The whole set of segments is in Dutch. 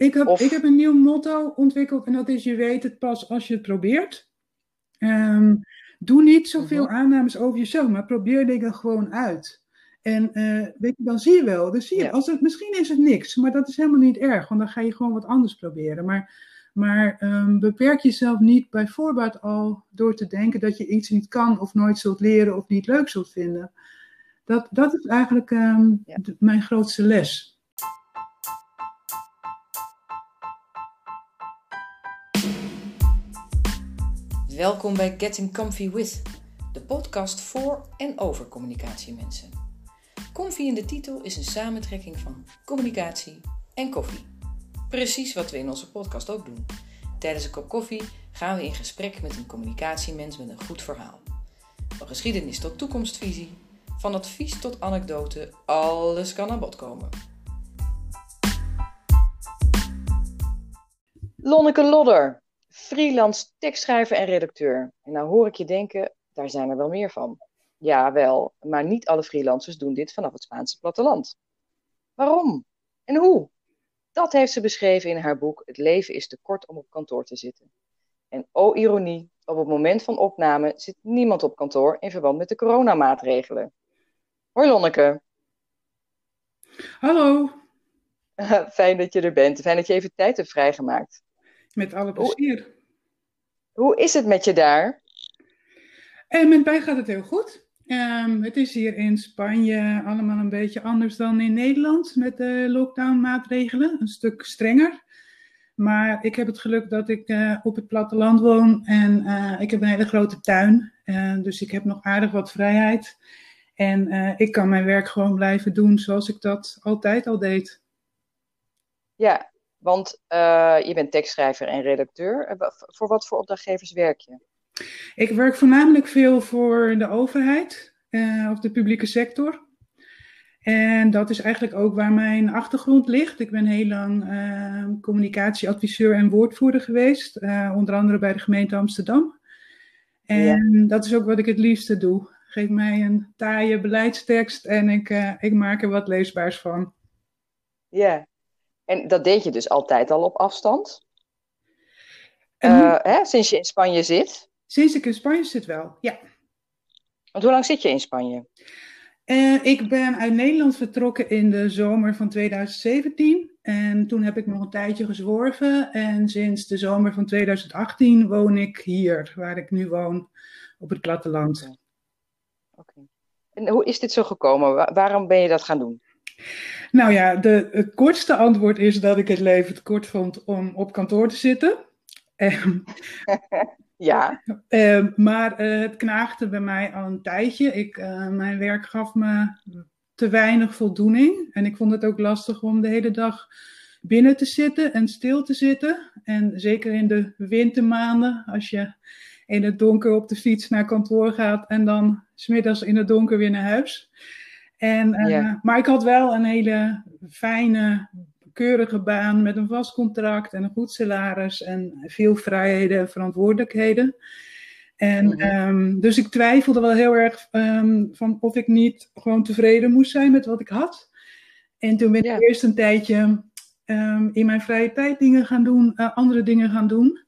Ik heb, ik heb een nieuw motto ontwikkeld en dat is: je weet het pas als je het probeert. Ehm, doe niet zoveel Mhm. aannames over jezelf, maar probeer dingen gewoon uit. En eh, weet je, dan zie je wel. Dan zie je, Ja. als het, misschien is het niks, maar dat is helemaal niet erg, want dan ga je gewoon wat anders proberen. Maar, maar ehm, beperk jezelf niet bij voorbaat al door te denken dat je iets niet kan of nooit zult leren of niet leuk zult vinden. Dat, dat is eigenlijk ehm, Ja. mijn grootste les. Welkom bij Getting Comfy With, de podcast voor en over communicatiemensen. Comfy in de titel is een samentrekking van communicatie en koffie. Precies wat we in onze podcast ook doen. Tijdens een kop koffie gaan we in gesprek met een communicatiemens met een goed verhaal. Van geschiedenis tot toekomstvisie, van advies tot anekdote, alles kan aan bod komen. Lonneke Lodder, freelance tekstschrijver en redacteur. En nou hoor ik je denken, daar zijn er wel meer van. Ja, wel, maar niet alle freelancers doen dit vanaf het Spaanse platteland. Waarom? En hoe? Dat heeft ze beschreven in haar boek Het leven is te kort om op kantoor te zitten. En oh ironie, op het moment van opname zit niemand op kantoor in verband met de coronamaatregelen. Hoi Lonneke, Hallo, fijn dat je er bent. Fijn dat je even tijd hebt vrijgemaakt. Met alle plezier. Hoe is het met je daar? En met mij gaat het heel goed. Ehm, het is hier in Spanje allemaal een beetje anders dan in Nederland met de lockdown-maatregelen. Een stuk strenger. Maar ik heb het geluk dat ik eh, op het platteland woon en eh, ik heb een hele grote tuin. Eh, dus ik heb nog aardig wat vrijheid. En eh, ik kan mijn werk gewoon blijven doen zoals ik dat altijd al deed. Ja, want eh, je bent tekstschrijver en redacteur. Eh, Voor wat voor opdrachtgevers werk je? Ik werk voornamelijk veel voor de overheid eh, of de publieke sector. En dat is eigenlijk ook waar mijn achtergrond ligt. Ik ben heel lang communicatieadviseur en woordvoerder geweest, onder andere bij de gemeente Amsterdam. En dat is ook wat ik het liefste doe. Geef mij een taaie beleidstekst en ik, ik maak er wat leesbaars van. Ja. En dat deed je dus altijd al op afstand? Nu- Eh, hè, sinds je in Spanje zit? sinds ik in Spanje zit wel, ja. Want hoe lang zit je in Spanje? Eh, ik ben uit Nederland vertrokken in de zomer van 2017. En toen heb ik nog een tijdje gezworven. En sinds de zomer van 2018 woon ik hier, waar ik nu woon, op het platteland. Oké. En hoe is dit zo gekomen? Wa- waarom ben je dat gaan doen? Nou ja, de, het kortste antwoord is dat ik het leven te kort vond om op kantoor te zitten. Ehm, Ja, Eh, maar eh, het knaagde bij mij al een tijdje. Ik, eh, mijn werk gaf me te weinig voldoening. En ik vond het ook lastig om de hele dag binnen te zitten en stil te zitten. En zeker in de wintermaanden, als je in het donker op de fiets naar kantoor gaat en dan smiddags in het donker weer naar huis. En, eh. Maar ik had wel een hele fijne, keurige baan met een vast contract en een goed salaris en veel vrijheden en verantwoordelijkheden. En Mhm. ehm, dus ik twijfelde wel heel erg ehm, van of ik niet gewoon tevreden moest zijn met wat ik had. En toen ben ik eerst een tijdje ehm, in mijn vrije tijd dingen gaan doen, eh, andere dingen gaan doen.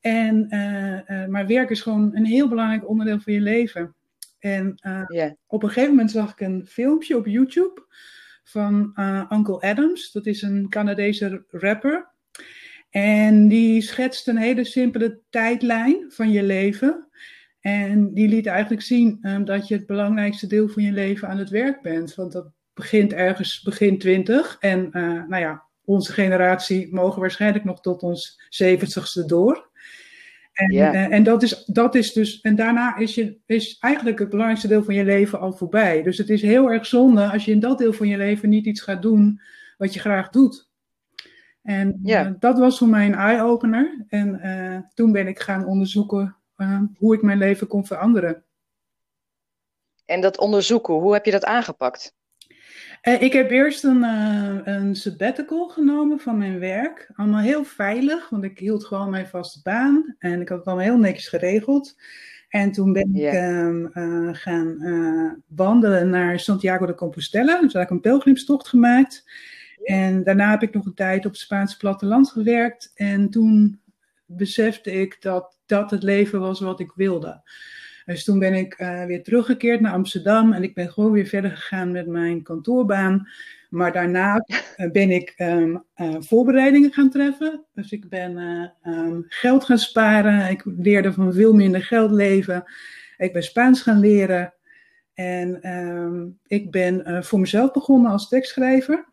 En, eh, maar werk is gewoon een heel belangrijk onderdeel van je leven. En eh, op een gegeven moment zag ik een filmpje op YouTube van eh, Uncle Adams. Dat is een Canadese rapper. En die schetst een hele simpele tijdlijn van je leven. En die liet eigenlijk zien eh, dat je het belangrijkste deel van je leven aan het werk bent. Want dat begint ergens begin twintig. En eh, nou ja, onze generatie mogen waarschijnlijk nog tot ons zeventigste door. En, eh, en dat is, dat is dus, en daarna is, je, is eigenlijk het belangrijkste deel van je leven al voorbij. Dus het is heel erg zonde als je in dat deel van je leven niet iets gaat doen wat je graag doet. En eh, dat was voor mij een eye-opener. En eh, toen ben ik gaan onderzoeken hoe ik mijn leven kon veranderen. En dat onderzoeken, hoe heb je dat aangepakt? Eh, ik heb eerst een, eh, een sabbatical genomen van mijn werk. Allemaal heel veilig, want ik hield gewoon mijn vaste baan. En ik had het allemaal heel netjes geregeld. En toen ben ik ehm, eh, gaan wandelen naar Santiago de Compostela. Dus heb ik een pelgrimstocht gemaakt. En daarna heb ik nog een tijd op het Spaanse platteland gewerkt. En toen besefte ik dat dat het leven was wat ik wilde. Dus toen ben ik uh, weer teruggekeerd naar Amsterdam en ik ben gewoon weer verder gegaan met mijn kantoorbaan. Maar daarna uh, ben ik um, uh, voorbereidingen gaan treffen. Dus ik ben um, geld gaan sparen. Ik leerde van veel minder geld leven. Ik ben Spaans gaan leren. En um, ik ben voor mezelf begonnen als tekstschrijver.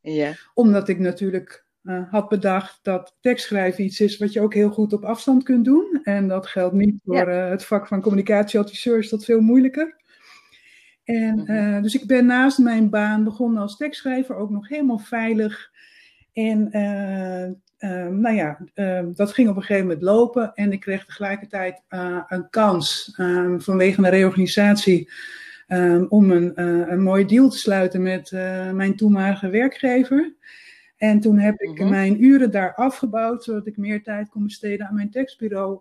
Ja. Omdat ik natuurlijk uh, had bedacht dat tekstschrijven iets is wat je ook heel goed op afstand kunt doen. En dat geldt niet voor ja. uh, het vak van communicatieadviseur, is dat veel moeilijker. En uh, dus ik ben naast mijn baan begonnen als tekstschrijver, ook nog helemaal veilig. En nou ja, dat ging op een gegeven moment lopen. En ik kreeg tegelijkertijd een kans vanwege een reorganisatie. Um, om een, een mooie deal te sluiten met mijn toenmalige werkgever. En toen heb ik mm-hmm. mijn uren daar afgebouwd, zodat ik meer tijd kon besteden aan mijn tekstbureau.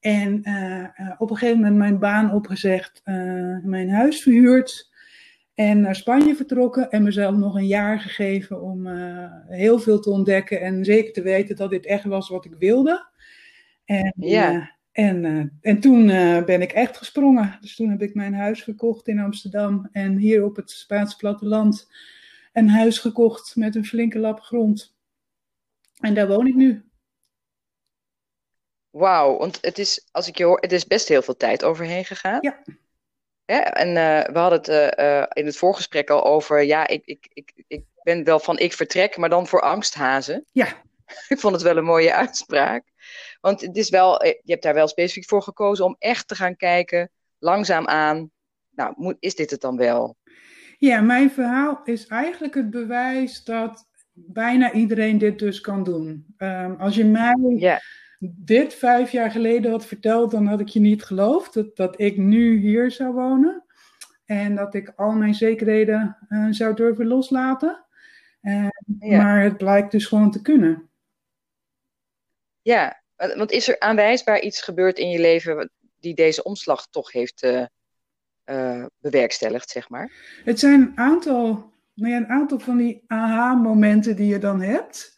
En uh, uh, op een gegeven moment mijn baan opgezegd, uh, mijn huis verhuurd. En naar Spanje vertrokken en mezelf nog een jaar gegeven om heel veel te ontdekken. En zeker te weten dat dit echt was wat ik wilde. En, ja. en, en toen ben ik echt gesprongen. Dus toen heb ik mijn huis gekocht in Amsterdam. En hier op het Spaanse platteland een huis gekocht met een flinke lap grond. En daar woon ik nu. Wauw, want het is, als ik je hoor, het is best heel veel tijd overheen gegaan. Ja. ja en uh, we hadden het uh, uh, in het voorgesprek al over, ja, ik, ik, ik, ik ben wel van ik vertrek, maar dan voor angsthazen. Ja. ik vond het wel een mooie uitspraak. Want het is wel, je hebt daar wel specifiek voor gekozen om echt te gaan kijken, langzaam aan, nou, moet, is dit het dan wel? Ja, mijn verhaal is eigenlijk het bewijs dat bijna iedereen dit dus kan doen. Um, als je mij yeah. dit vijf jaar geleden had verteld, dan had ik je niet geloofd dat, dat ik nu hier zou wonen. En dat ik al mijn zekerheden uh, zou durven loslaten. Uh, yeah. Maar het blijkt dus gewoon te kunnen. Ja, want is er aanwijsbaar iets gebeurd in je leven die deze omslag toch heeft uh, uh, bewerkstelligd, zeg maar? Het zijn een aantal, nou ja, een aantal van die aha-momenten die je dan hebt.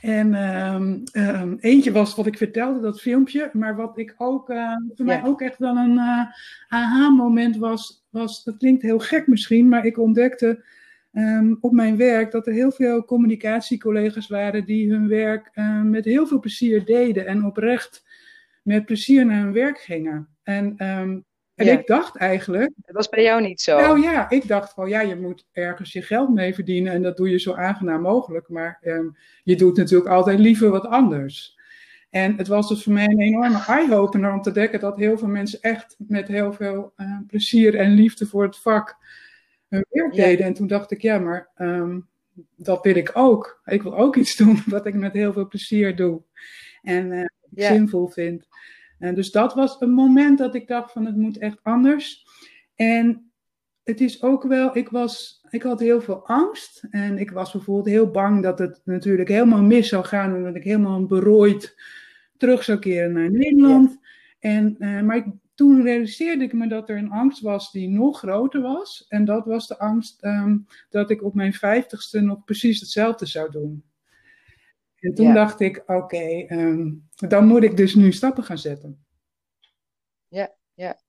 En um, um, eentje was wat ik vertelde, dat filmpje. Maar wat ik ook, uh, voor ja. mij ook echt wel een uh, aha-moment was, was, dat klinkt heel gek misschien, maar ik ontdekte um, op mijn werk dat er heel veel communicatiecollega's waren die hun werk uh, met heel veel plezier deden en oprecht met plezier naar hun werk gingen. En en ja. ik dacht eigenlijk. Dat was bij jou niet zo. Nou ja, ik dacht van ja, je moet ergens je geld mee verdienen en dat doe je zo aangenaam mogelijk. Maar um, je doet natuurlijk altijd liever wat anders. En het was dus voor mij een enorme eye-opener om te dekken dat heel veel mensen echt met heel veel uh, plezier en liefde voor het vak hun werk ja. deden. En toen dacht ik, ja, maar um, dat wil ik ook. Ik wil ook iets doen wat ik met heel veel plezier doe en uh, ja. zinvol vind. En dus dat was een moment dat ik dacht van het moet echt anders. En het is ook wel, ik, was, ik had heel veel angst. En ik was bijvoorbeeld heel bang dat het natuurlijk helemaal mis zou gaan. En dat ik helemaal berooid terug zou keren naar Nederland. Ja. En, uh, maar ik, toen realiseerde ik me dat er een angst was die nog groter was. En dat was de angst um, dat ik op mijn vijftigste nog precies hetzelfde zou doen. En toen ja. dacht ik, oké, okay, um, dan moet ik dus nu stappen gaan zetten. Ja, ja.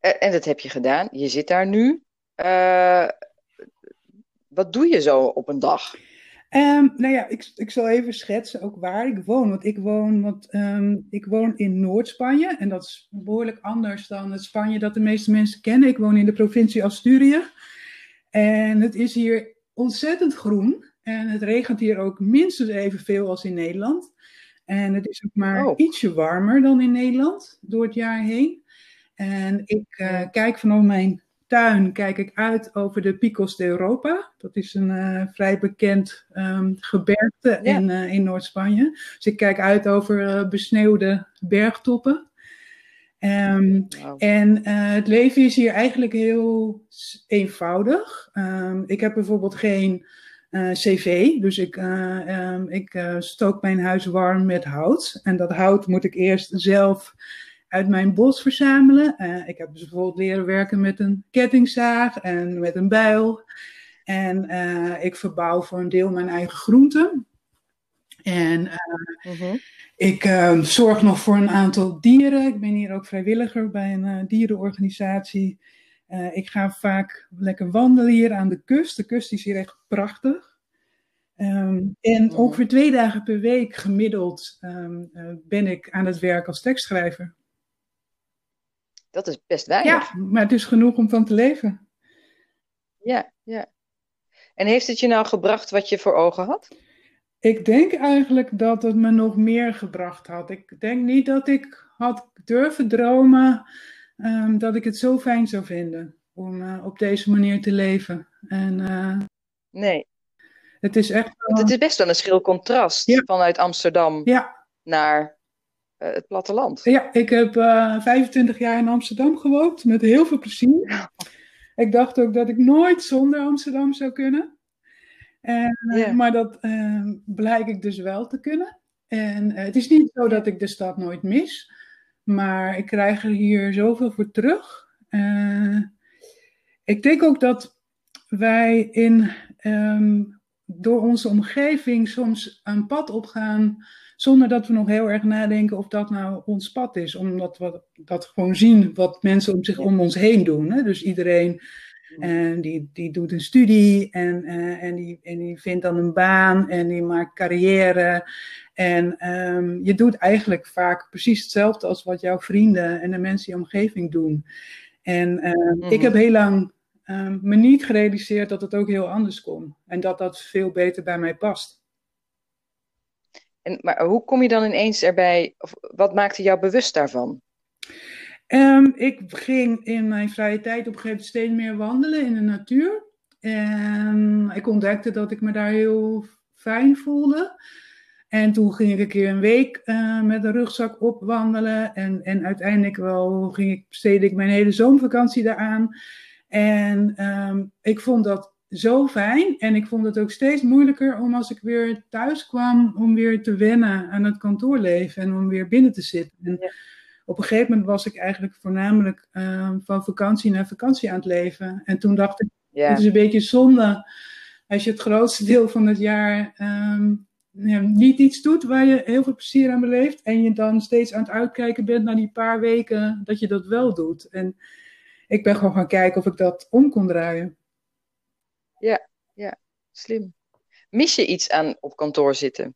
En dat heb je gedaan. Je zit daar nu. Uh, wat doe je zo op een dag? Um, nou ja, ik, ik zal even schetsen ook waar ik woon. Want ik woon, want, um, ik woon in Noord-Spanje. En dat is behoorlijk anders dan het Spanje dat de meeste mensen kennen. Ik woon in de provincie Asturië. En het is hier ontzettend groen. En het regent hier ook minstens evenveel als in Nederland. En het is ook maar oh. ietsje warmer dan in Nederland door het jaar heen. En ik uh, kijk vanaf mijn tuin kijk ik uit over de Picos de Europa. Dat is een uh, vrij bekend um, gebergte ja. in, uh, in Noord-Spanje. Dus ik kijk uit over besneeuwde bergtoppen. Um, wow. En het leven is hier eigenlijk heel eenvoudig. Um, ik heb bijvoorbeeld geen uh, cv. Dus ik, uh, um, ik uh, stook mijn huis warm met hout. En dat hout moet ik eerst zelf uit mijn bos verzamelen. ik heb dus bijvoorbeeld leren werken met een kettingzaag en met een bijl. En ik verbouw voor een deel mijn eigen groenten. En mhm. ik zorg nog voor een aantal dieren. Ik ben hier ook vrijwilliger bij een dierenorganisatie. Ik ga vaak lekker wandelen hier aan de kust. De kust is hier echt prachtig. Ehm, en ongeveer twee dagen per week gemiddeld um, ben ik aan het werk als tekstschrijver. Dat is best weinig. Ja, maar het is genoeg om van te leven. Ja, ja. En heeft het je nou gebracht wat je voor ogen had? Ik denk eigenlijk dat het me nog meer gebracht had. Ik denk niet dat ik had durven dromen um, dat ik het zo fijn zou vinden om uh, op deze manier te leven. En, uh, nee, het is echt. Het is best wel een schil contrast vanuit Amsterdam ja. naar uh, het platteland. Ja, ik heb uh, eh, 25 jaar in Amsterdam gewoond met heel veel plezier. Ik dacht ook dat ik nooit zonder Amsterdam zou kunnen. En, Maar dat blijk ik dus wel te kunnen. En het is niet zo dat ik de stad nooit mis, maar ik krijg er hier zoveel voor terug. ik denk ook dat wij in um, door onze omgeving soms een pad opgaan zonder dat we nog heel erg nadenken of dat nou ons pad is. Omdat we dat gewoon zien wat mensen om zich om ons heen doen. Hè? Dus iedereen uh, die, die doet een studie en, uh, en, die, en die vindt dan een baan en die maakt carrière. En um, je doet eigenlijk vaak precies hetzelfde als wat jouw vrienden en de mensen in je omgeving doen. En uh, mm -hmm. ik heb heel lang um, me niet gerealiseerd dat het ook heel anders kon. En dat dat veel beter bij mij past. En, maar hoe kom je dan ineens erbij, of wat maakte jou bewust daarvan? Um, ik ging in mijn vrije tijd op een gegeven moment steeds meer wandelen in de natuur. En ik ontdekte dat ik me daar heel fijn voelde. En toen ging ik een keer een week uh, met een rugzak opwandelen. En, en uiteindelijk wel ging ik, besteedde ik mijn hele zomervakantie daaraan. En um, ik vond dat zo fijn. En ik vond het ook steeds moeilijker om als ik weer thuis kwam, om weer te wennen aan het kantoorleven en om weer binnen te zitten. En op een gegeven moment was ik eigenlijk voornamelijk um, van vakantie naar vakantie aan het leven. En toen dacht ik, het is een beetje zonde als je het grootste deel van het jaar um, ja, niet iets doet waar je heel veel plezier aan beleeft. En je dan steeds aan het uitkijken bent naar die paar weken dat je dat wel doet. En ik ben gewoon gaan kijken of ik dat om kon draaien. Ja, ja, slim. Mis je iets aan op kantoor zitten?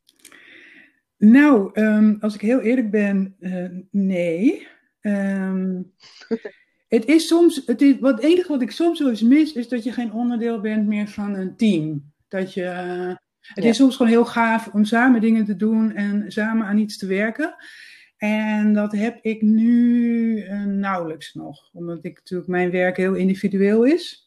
Nou, um, als ik heel eerlijk ben, uh, nee. Um, het is soms, het, is, wat, het enige wat ik soms wel eens mis, is dat je geen onderdeel bent meer van een team. Dat je, uh, het ja. is soms gewoon heel gaaf om samen dingen te doen en samen aan iets te werken. En dat heb ik nu uh, nauwelijks nog, omdat ik natuurlijk mijn werk heel individueel is.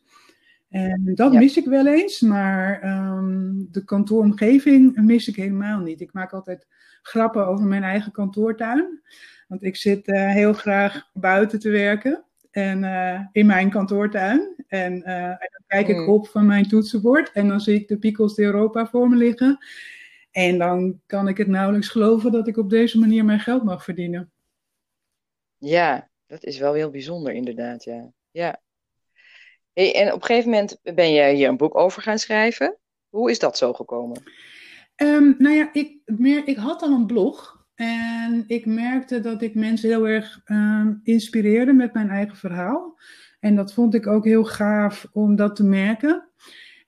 En dat ja. mis ik wel eens, maar um, de kantooromgeving mis ik helemaal niet. Ik maak altijd grappen over mijn eigen kantoortuin, want ik zit uh, heel graag buiten te werken en uh, in mijn kantoortuin. En, en dan kijk ik mm. op van mijn toetsenbord en dan zie ik de Pickles de Europa voor me liggen. En dan kan ik het nauwelijks geloven dat ik op deze manier mijn geld mag verdienen. Ja, dat is wel heel bijzonder inderdaad, ja. ja. En op een gegeven moment ben je hier een boek over gaan schrijven. Hoe is dat zo gekomen? Um, nou ja, ik, meer, ik had al een blog. En ik merkte dat ik mensen heel erg um, inspireerde met mijn eigen verhaal. En dat vond ik ook heel gaaf om dat te merken.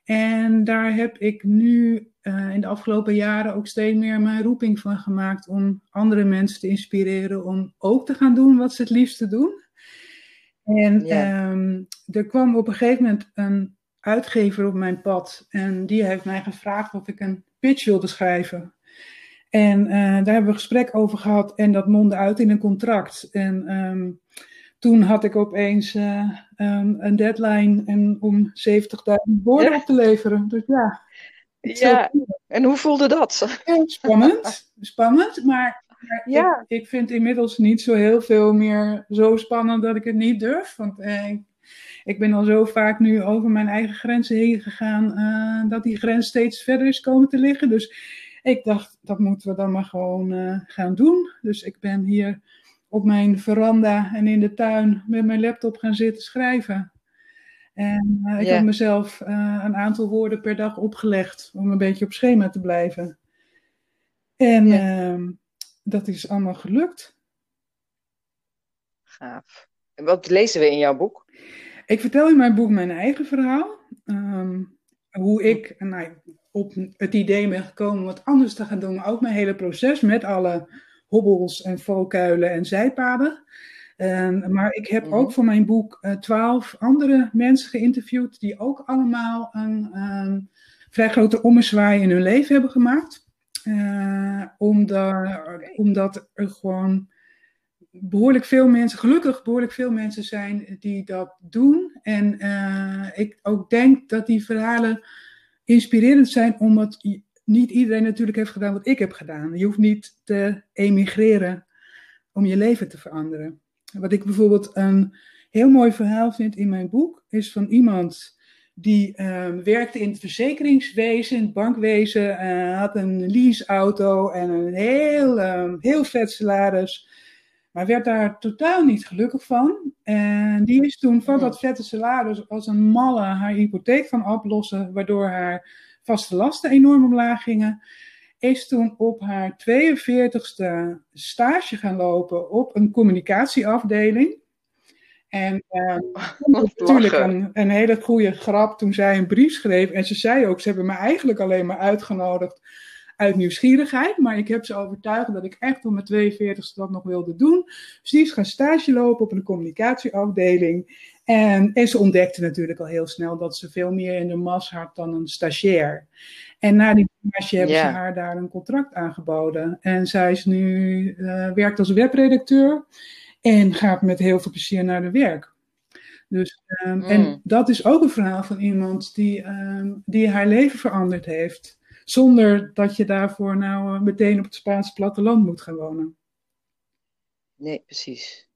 En daar heb ik nu uh, in de afgelopen jaren ook steeds meer mijn roeping van gemaakt om andere mensen te inspireren om ook te gaan doen wat ze het liefste doen. En ja. um, er kwam op een gegeven moment een uitgever op mijn pad en die heeft mij gevraagd of ik een pitch wilde schrijven. En uh, daar hebben we een gesprek over gehad en dat mondde uit in een contract. En um, toen had ik opeens uh, um, een deadline en om 70.000 woorden ja. op te leveren. Dus ja, ja, en hoe voelde dat? spannend, spannend, maar, ja. ik, ik, vind inmiddels niet zo heel veel meer zo spannend dat ik het niet durf. Want eh, ik ben al zo vaak nu over mijn eigen grenzen heen gegaan, uh, dat die grens steeds verder is komen te liggen. Dus ik dacht, dat moeten we dan maar gewoon uh, gaan doen. Dus ik ben hier op mijn veranda en in de tuin met mijn laptop gaan zitten schrijven. En ik Ja. heb mezelf eh, een aantal woorden per dag opgelegd om een beetje op schema te blijven. En Ja. Ehm, dat is allemaal gelukt. Gaaf. En wat lezen we in jouw boek? Ik vertel in mijn boek mijn eigen verhaal. Ehm, hoe ik nou, op het idee ben gekomen om wat anders te gaan doen. Maar ook mijn hele proces met alle hobbels en valkuilen en zijpaden. En, maar ik heb Mhm. ook voor mijn boek eh, twaalf andere mensen geïnterviewd. Die ook allemaal een ehm, vrij grote ommezwaai in hun leven hebben gemaakt. Eh, omdat, omdat er gewoon behoorlijk veel mensen, gelukkig behoorlijk veel mensen zijn die dat doen. En eh, ik ook denk dat die verhalen inspirerend zijn, omdat niet iedereen natuurlijk heeft gedaan wat ik heb gedaan. Je hoeft niet te emigreren om je leven te veranderen. Wat ik bijvoorbeeld een heel mooi verhaal vind in mijn boek, is van iemand die eh, werkte in het verzekeringswezen, in het bankwezen, eh, had een leaseauto en een heel, eh, heel vet salaris. Maar werd daar totaal niet gelukkig van. En die is toen van dat vette salaris als een malle haar hypotheek van oplossen, waardoor haar vaste lasten enorm omlaag gingen. Is toen op haar 42ste stage gaan lopen op een communicatieafdeling. En Wat natuurlijk een, een hele goede grap toen zij een brief schreef. En ze zei ook, ze hebben me eigenlijk alleen maar uitgenodigd uit nieuwsgierigheid. Maar ik heb ze overtuigd dat ik echt op mijn 42ste dat nog wilde doen. Dus die is gaan stage lopen op een communicatieafdeling. En, en ze ontdekte natuurlijk al heel snel dat ze veel meer in de mas had dan een stagiair. En na die stage hebben ze haar daar een contract aangeboden. En zij is nu, eh, werkt als webredacteur en gaat met heel veel plezier naar de werk. Dus, ehm, En Mm. dat is ook een verhaal van iemand die, ehm, die haar leven veranderd heeft. Zonder dat je daarvoor nou eh, meteen op het Spaanse platteland moet gaan wonen. Nee, precies.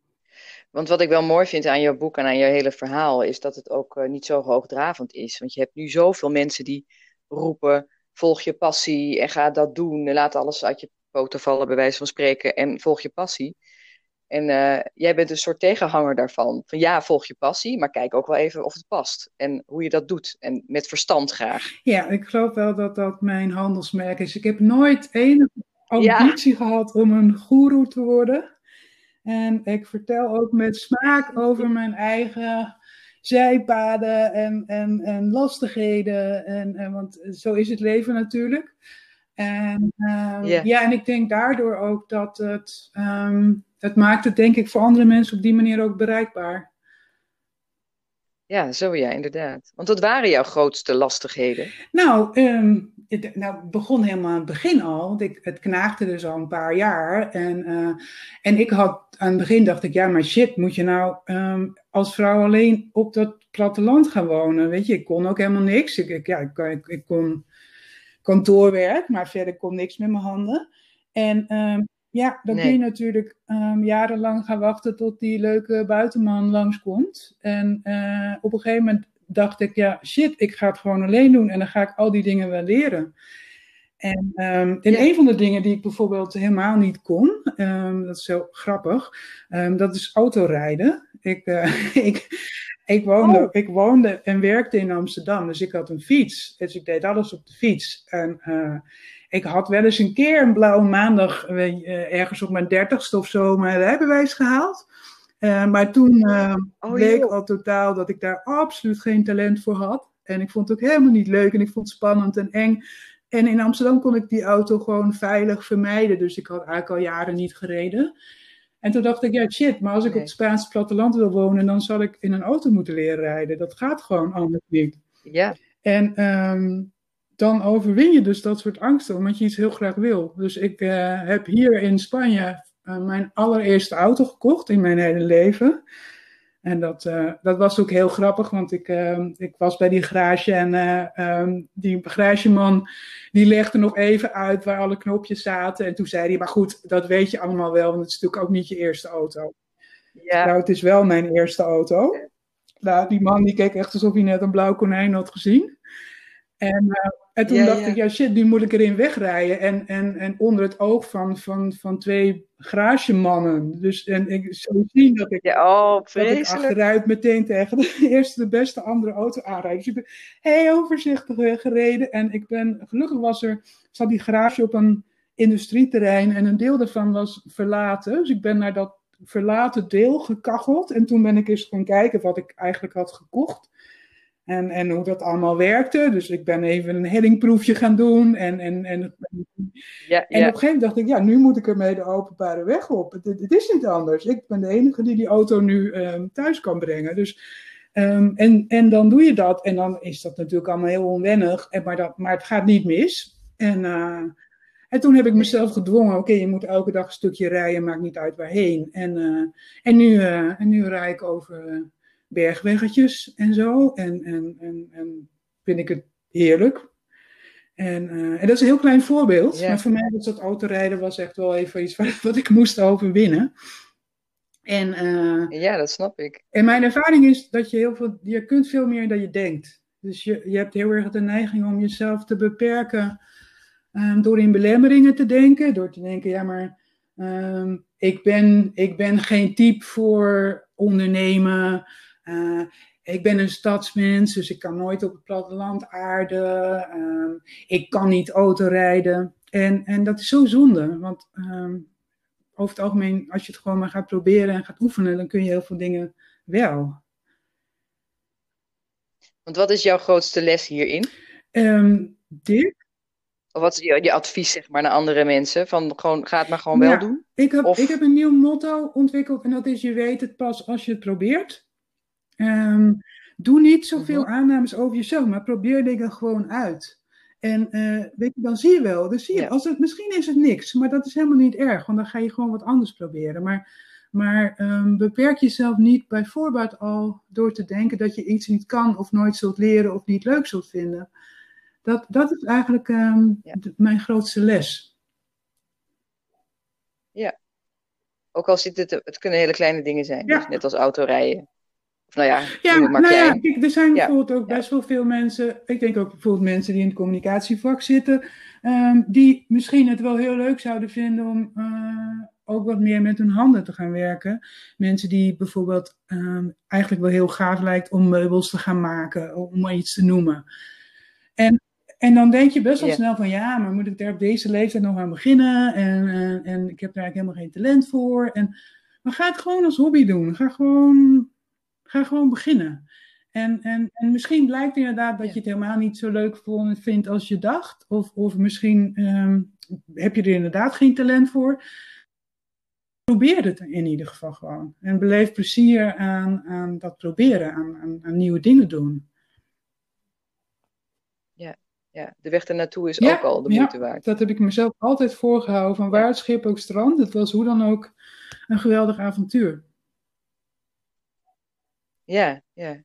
Want wat ik wel mooi vind aan jouw boek en aan jouw hele verhaal, is dat het ook eh, niet zo hoogdravend is. Want je hebt nu zoveel mensen die roepen, volg je passie en ga dat doen. En laat alles uit je poten vallen, bij wijze van spreken, en volg je passie. En eh, jij bent een soort tegenhanger daarvan. Van ja, volg je passie, maar kijk ook wel even of het past. En hoe je dat doet. En met verstand graag. Ja, ik geloof wel dat dat mijn handelsmerk is. Ik heb nooit enige ambitie gehad om een goeroe te worden. En ik vertel ook met smaak over mijn eigen zijpaden en, en, en lastigheden. En, en, want zo is het leven natuurlijk. En, ehm, Ja. ja, en ik denk daardoor ook dat het, ehm, het maakt het denk ik voor andere mensen op die manier ook bereikbaar. Ja, zo ja, inderdaad. Want wat waren jouw grootste lastigheden? Nou, ehm, het, nou, begon helemaal aan het begin al. Ik, het knaagde dus al een paar jaar. En, eh, en ik had aan het begin dacht ik, ja, maar shit, moet je nou als vrouw alleen op dat platteland gaan wonen? Weet je, ik kon ook helemaal niks. Ik, ik, ja, ik, ik, ik kon kantoorwerk, maar verder kon niks met mijn handen. En ehm, ja, dan Nee. kun je natuurlijk ehm, jarenlang gaan wachten tot die leuke buitenman langskomt. En eh, op een gegeven moment dacht ik, ja, shit, ik ga het gewoon alleen doen en dan ga ik al die dingen wel leren. En, ehm, Ja. een van de dingen die ik bijvoorbeeld helemaal niet kon, dat is zo grappig, dat is autorijden. Ik, eh, ik, ik, woonde, Oh. ik woonde en werkte in Amsterdam, dus ik had een fiets. Dus ik deed alles op de fiets. En eh, ik had wel eens een keer een blauwe maandag eh, ergens op mijn dertigste of zo mijn rijbewijs gehaald. Eh, maar toen eh, Oh, bleek al totaal dat ik daar absoluut geen talent voor had. En ik vond het ook helemaal niet leuk en ik vond het spannend en eng. En in Amsterdam kon ik die auto gewoon veilig vermijden. Dus ik had eigenlijk al jaren niet gereden. En toen dacht ik, ja shit, maar als ik Nee. op het Spaanse platteland wil wonen, dan zal ik in een auto moeten leren rijden. Dat gaat gewoon anders niet. Ja, En ehm, dan overwin je dus dat soort angsten, omdat je iets heel graag wil. Dus ik eh, heb hier in Spanje eh, mijn allereerste auto gekocht in mijn hele leven. En dat, eh, dat was ook heel grappig, want ik, eh, ik was bij die garage en eh, ehm, die garageman die legde nog even uit waar alle knopjes zaten. En toen zei hij, maar goed, dat weet je allemaal wel, want het is natuurlijk ook niet je eerste auto. ja. Nou, het is wel mijn eerste auto. Nou, die man die keek echt alsof hij net een blauw konijn had gezien. En, eh, en toen Ja, dacht ja. ik, ja shit, nu moet ik erin wegrijden. En, en, en onder het oog van, van, van twee garagemannen. Dus en ik zou zien dat ik, Ja, oh, dat ik achteruit meteen tegen de eerste, de beste andere auto aanrijd. Dus ik ben heel overzichtig eh, gereden. En ik ben, gelukkig was er, zat die garage op een industrieterrein. En een deel daarvan was verlaten. Dus ik ben naar dat verlaten deel gekacheld. En toen ben ik eens gaan kijken wat ik eigenlijk had gekocht. En, en hoe dat allemaal werkte. Dus ik ben even een hellingproefje gaan doen. En, en, en, Ja, en ja. op een gegeven moment dacht ik, ja, nu moet ik ermee de openbare weg op. Het, het is niet anders. Ik ben de enige die die auto nu ehm, thuis kan brengen. Dus, ehm, en, en dan doe je dat. En dan is dat natuurlijk allemaal heel onwennig. En, maar, dat, maar het gaat niet mis. En, eh, en toen heb ik mezelf gedwongen, oké, je moet elke dag een stukje rijden, maakt niet uit waarheen. En, eh, en, nu, eh, en nu rijd ik over bergweggetjes en zo. En, en, en, en vind ik het heerlijk. En, eh, en dat is een heel klein voorbeeld. Maar voor mij was dat autorijden was echt wel even iets wat, wat ik moest overwinnen. En, eh, ja, dat snap ik. en mijn ervaring is dat je heel veel, je kunt veel meer dan je denkt. Dus je, je hebt heel erg de neiging om jezelf te beperken ehm, door in belemmeringen te denken. Door te denken, ja maar ehm, ik, ben, ik ben geen type voor ondernemen. Eh, ik ben een stadsmens, dus ik kan nooit op het platteland aarden. Ehm, ik kan niet autorijden. En, en dat is zo zonde, want ehm, over het algemeen, als je het gewoon maar gaat proberen en gaat oefenen, dan kun je heel veel dingen wel. Want wat is jouw grootste les hierin? Ehm, dit, Of wat is je, je advies zeg maar naar andere mensen? Van gewoon, ga het maar gewoon wel Ja. doen. ik, heb, Of- ik heb een nieuw motto ontwikkeld en dat is: je weet het pas als je het probeert. Ehm, doe niet zoveel Mhm. aannames over jezelf, maar probeer dingen gewoon uit. En eh, weet je, dan zie je wel. Dan zie je, Ja. als het, misschien is het niks, maar dat is helemaal niet erg, want dan ga je gewoon wat anders proberen. Maar, maar ehm, beperk jezelf niet bij voorbaat al door te denken dat je iets niet kan of nooit zult leren of niet leuk zult vinden. Dat, dat is eigenlijk ehm, Ja. mijn grootste les. Ook al zit het, het kunnen hele kleine dingen zijn. Ja. Dus net als autorijden. Nou ja, Ja, maar nou ja, kijk, er zijn bijvoorbeeld ook best wel veel mensen, ik denk ook bijvoorbeeld mensen die in het communicatievak zitten, ehm, die misschien het wel heel leuk zouden vinden om eh, ook wat meer met hun handen te gaan werken. Mensen die bijvoorbeeld ehm, eigenlijk wel heel gaaf lijkt om meubels te gaan maken, om maar iets te noemen. En, en dan denk je best wel snel van ja, maar moet ik daar op deze leeftijd nog aan beginnen? En, en, en ik heb daar eigenlijk helemaal geen talent voor. En, maar ga het gewoon als hobby doen. Ga gewoon Ga gewoon beginnen. En, en, en misschien blijkt inderdaad dat Ja. je het helemaal niet zo leuk vond- vindt als je dacht. Of, of misschien ehm, heb je er inderdaad geen talent voor. Probeer het in ieder geval gewoon. En beleef plezier aan, aan dat proberen, aan, aan, aan nieuwe dingen doen. Ja, de weg ernaartoe is Ja, ook al de ja. moeite waard. Dat heb ik mezelf altijd voorgehouden. Van waar het schip ook strand. Het was hoe dan ook een geweldig avontuur. Ja, ja.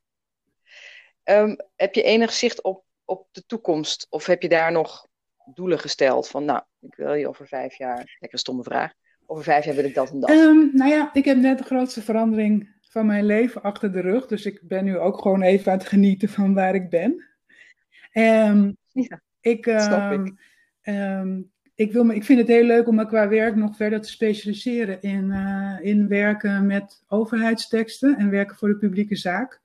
Ehm, heb je enig zicht op, op de toekomst? Of heb je daar nog doelen gesteld? Van nou, ik wil je over vijf jaar, lekker een stomme vraag. Over vijf jaar wil ik dat en dat. Ehm, nou ja, ik heb net de grootste verandering van mijn leven achter de rug. Dus ik ben nu ook gewoon even aan het genieten van waar ik ben. Ehm, Ja, ik, snap ik. Ik, wil me, ik vind het heel leuk om me qua werk nog verder te specialiseren in, eh, in werken met overheidsteksten en werken voor de publieke zaak.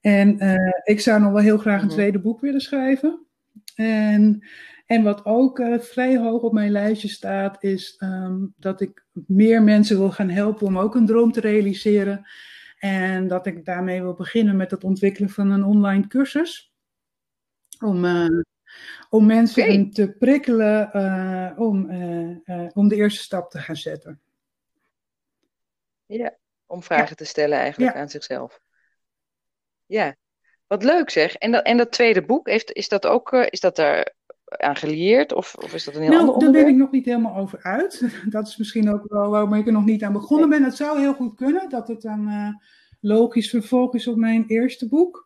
En eh, ik zou nog wel heel graag een Mhm. tweede boek willen schrijven. En, en wat ook eh, vrij hoog op mijn lijstje staat, is ehm, dat ik meer mensen wil gaan helpen om ook een droom te realiseren. En dat ik daarmee wil beginnen met het ontwikkelen van een online cursus. Om, om mensen Oké. te prikkelen eh, om, eh, eh, om de eerste stap te gaan zetten. Ja, om vragen te stellen eigenlijk Ja. aan zichzelf. Ja, wat leuk zeg. En dat, en dat tweede boek, heeft, is dat ook eh, is dat daar aan gelieerd? Of, of is dat een heel ander Nou, daar ben onderwerp? ik nog niet helemaal over uit. Dat is misschien ook wel waarom ik er nog niet aan begonnen ben. Het zou heel goed kunnen dat het een eh, logisch vervolg is op mijn eerste boek.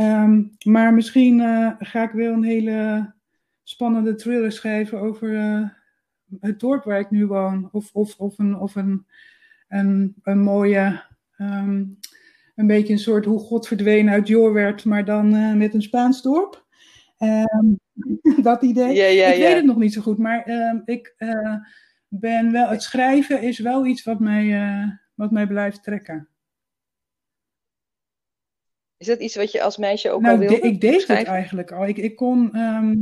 Ehm, maar misschien eh, ga ik wel een hele spannende thriller schrijven over eh, het dorp waar ik nu woon. Of, of, of, een, of een, een, een mooie, ehm, een beetje een soort hoe God verdween uit Jor werd, maar dan eh, met een Spaans dorp. Ehm, dat idee. Ik weet het nog niet zo goed, maar ik ben wel, het schrijven is wel iets wat mij, wat mij blijft trekken. Is dat iets wat je als meisje ook nou, al wilde? ik deed het eigenlijk al. Ik, ik, kon, ehm,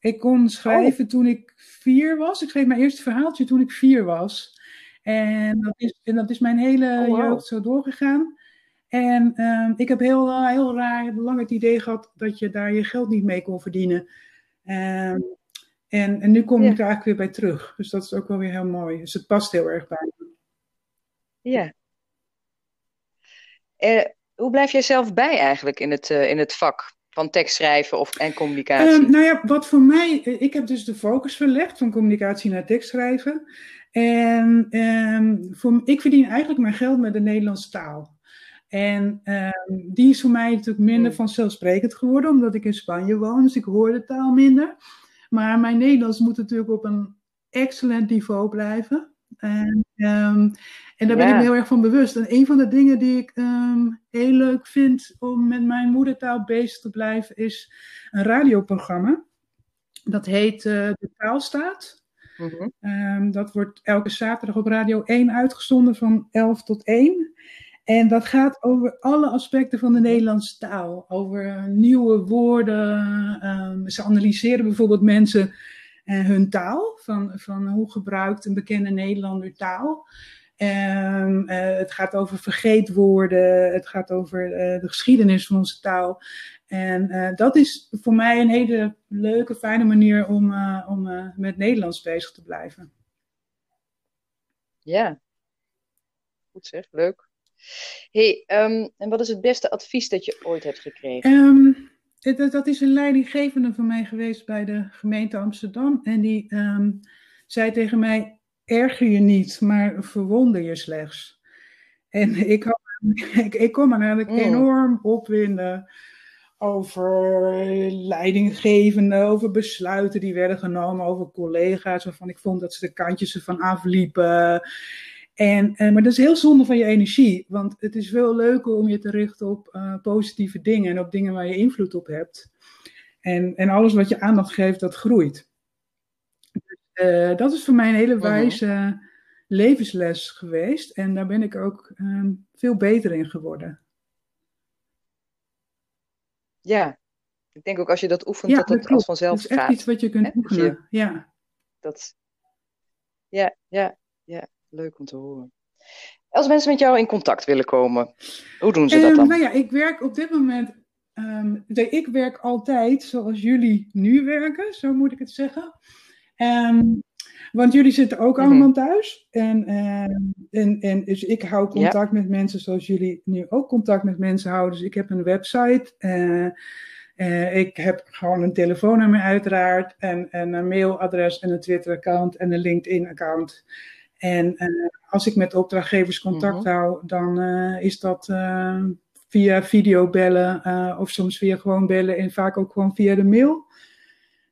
ik kon schrijven toen ik vier was. Ik schreef mijn eerste verhaaltje toen ik vier was. En dat is, en dat is mijn hele Oh, wow. jeugd zo doorgegaan. En ehm, ik heb heel, eh, heel raar lang het idee gehad dat je daar je geld niet mee kon verdienen. Ehm, en, en nu kom Ja. ik er eigenlijk weer bij terug. Dus dat is ook wel weer heel mooi. Dus het past heel erg bij me. Ja. Eh, hoe blijf jij zelf bij eigenlijk in het, eh, in het vak van tekstschrijven of, en communicatie? Ehm, nou ja, wat voor mij, eh, ik heb dus de focus verlegd van communicatie naar tekstschrijven. En ehm, voor, ik verdien eigenlijk mijn geld met de Nederlandse taal. En ehm, die is voor mij natuurlijk minder Hmm. vanzelfsprekend geworden, omdat ik in Spanje woon, dus ik hoor de taal minder. Maar mijn Nederlands moet natuurlijk op een excellent niveau blijven. En, ehm, en daar ben ik me heel erg van bewust. En een van de dingen die ik ehm, heel leuk vind om met mijn moedertaal bezig te blijven, is een radioprogramma. Dat heet eh, De Taalstaat. Mhm. Ehm, dat wordt elke zaterdag op Radio 1 uitgezonden van 11 tot 1. En dat gaat over alle aspecten van de Nederlandse taal. Over eh, nieuwe woorden. ze analyseren bijvoorbeeld mensen en hun taal. Van, van hoe gebruikt een bekende Nederlander taal. Ehm, eh, het gaat over vergeetwoorden. Het gaat over eh, de geschiedenis van onze taal. En eh, dat is voor mij een hele leuke, fijne manier om, eh, om eh, met Nederlands bezig te blijven. Ja. Goed zeg, leuk. hey, ehm, en wat is het beste advies dat je ooit hebt gekregen? Ehm, het- het- dat is een leidinggevende van mij geweest bij de gemeente Amsterdam. En die ehm, zei tegen mij: erger je niet, maar verwonder je slechts. En ik, had, ik, ik kon me namelijk Mm. enorm opwinden over leidinggevenden, over besluiten die werden genomen, over collega's waarvan ik vond dat ze de kantjes ervan afliepen. En, en, maar dat is heel zonde van je energie, want het is veel leuker om je te richten op eh, positieve dingen en op dingen waar je invloed op hebt. En, en alles wat je aandacht geeft, dat groeit. Dus, eh, dat is voor mij een hele Mhm. wijze levensles geweest en daar ben ik ook ehm, veel beter in geworden. Ja. Ik denk ook als je dat oefent, Ja, dat dat het als vanzelf Het is echt gaat. iets wat je kunt dat je- oefenen. Ja. Dat... Ja, ja, ja. Leuk om te horen. Als mensen met jou in contact willen komen, hoe doen ze dat Ehm, dan? nou ja, ik werk op dit moment. ehm, ik werk altijd zoals jullie nu werken, zo moet ik het zeggen. Ehm, want jullie zitten ook Mhm. allemaal thuis. En, en, en dus ik hou contact met mensen zoals jullie nu ook contact met mensen houden. Dus ik heb een website. eh, eh, ik heb gewoon een telefoonnummer uiteraard. En, en een mailadres en een Twitter-account en een LinkedIn-account. En eh, als ik met opdrachtgevers contact Mhm. hou, dan eh, is dat eh, via videobellen eh, of soms via gewoon bellen en vaak ook gewoon via de mail.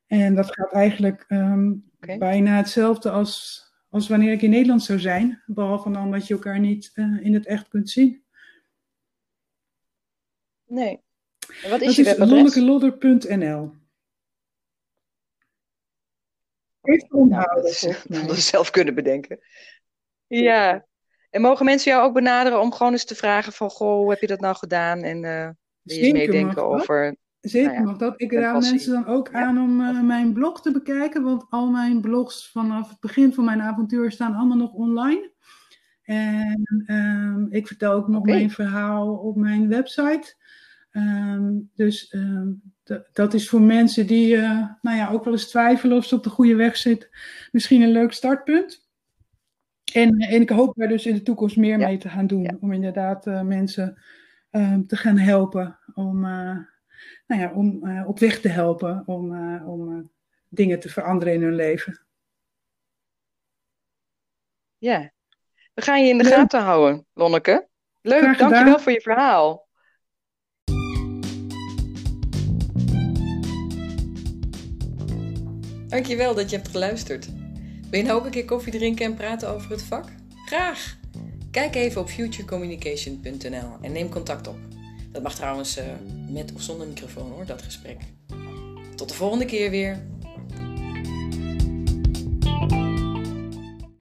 En dat gaat eigenlijk ehm, bijna hetzelfde als, als wanneer ik in Nederland zou zijn. Behalve dan dat je elkaar niet in het echt kunt zien. Nee. En wat is Dat je is webadres? Even Nou, onthouden, dat volgens mij. dat we zelf kunnen bedenken. Ja. En mogen mensen jou ook benaderen om gewoon eens te vragen van, goh, hoe heb je dat nou gedaan? En eh Zeker meedenken over... Zeker Nou ja, mag dat. Ik raad mensen dan ook Ja. aan om eh, mijn blog te bekijken, want al mijn blogs vanaf het begin van mijn avontuur staan allemaal nog online. En ehm, ik vertel ook nog mijn verhaal op mijn website. Ehm, dus ehm, dat is voor mensen die eh, nou ja, ook wel eens twijfelen of ze op de goede weg zitten, misschien een leuk startpunt. En, en ik hoop daar dus in de toekomst meer Ja. mee te gaan doen. Ja. Om inderdaad eh, mensen ehm, te gaan helpen. Om, eh, nou ja, om eh, op weg te helpen. Om, eh, om eh, dingen te veranderen in hun leven. Ja. We gaan je in de gaten houden, Lonneke. Leuk, dankjewel voor je verhaal. Dankjewel dat je hebt geluisterd. Wil je nou ook een keer koffie drinken en praten over het vak? Graag! Kijk even op futurecommunication.nl en neem contact op. Dat mag trouwens eh, met of zonder microfoon hoor, dat gesprek. Tot de volgende keer weer.